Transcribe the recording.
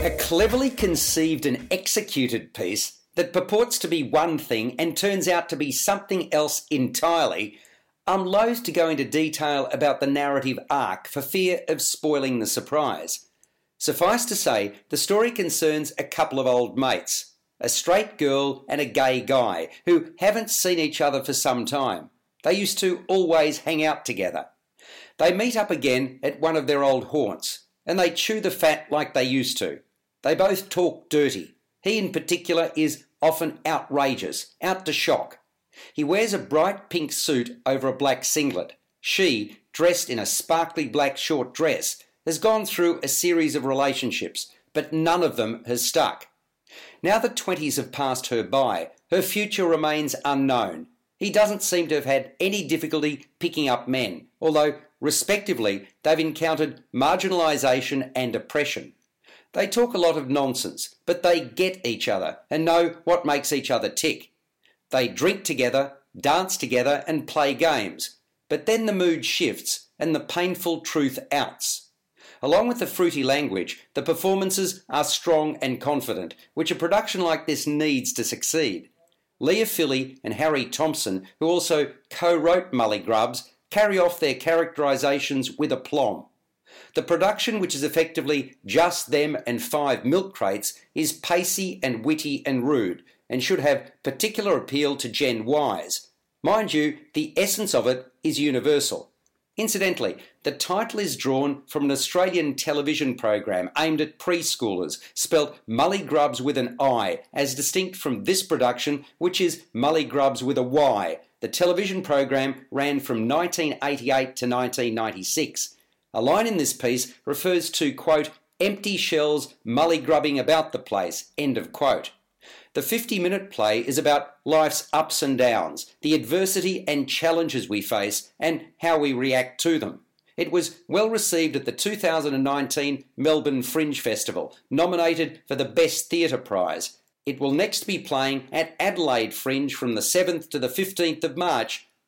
A cleverly conceived and executed piece that purports to be one thing and turns out to be something else entirely. I'm loath to go into detail about the narrative arc for fear of spoiling the surprise. Suffice to say, the story concerns a couple of old mates, a straight girl and a gay guy, who haven't seen each other for some time. They used to always hang out together. They meet up again at one of their old haunts, and they chew the fat like they used to. They both talk dirty. He, in particular, is often outrageous, out to shock. He wears a bright pink suit over a black singlet. She, dressed in a sparkly black short dress, has gone through a series of relationships, but none of them has stuck. Now the twenties have passed her by, her future remains unknown. He doesn't seem to have had any difficulty picking up men, although, respectively, they've encountered marginalisation and oppression. They talk a lot of nonsense, but they get each other and know what makes each other tick. They drink together, dance together, and play games. But then the mood shifts and the painful truth outs. Along with the fruity language, the performances are strong and confident, which a production like this needs to succeed. Leah Philly and Harry Thompson, who also co wrote Mullygrubs, carry off their characterisations with aplomb. The production, which is effectively just them and five milk crates, is pacey and witty and rude, and should have particular appeal to Gen Ys. Mind you, the essence of it is universal. Incidentally, the title is drawn from an Australian television program aimed at preschoolers, spelt Mulligrubs with an I, as distinct from this production, which is Mullygrubs with a Y. The television program ran from 1988 to 1996. A line in this piece refers to, quote, empty shells mullygrubbing about the place, end of quote. The 50 minute play is about life's ups and downs, the adversity and challenges we face, and how we react to them. It was well received at the 2019 Melbourne Fringe Festival, nominated for the Best Theatre Prize. It will next be playing at Adelaide Fringe from the 7th to the 15th of March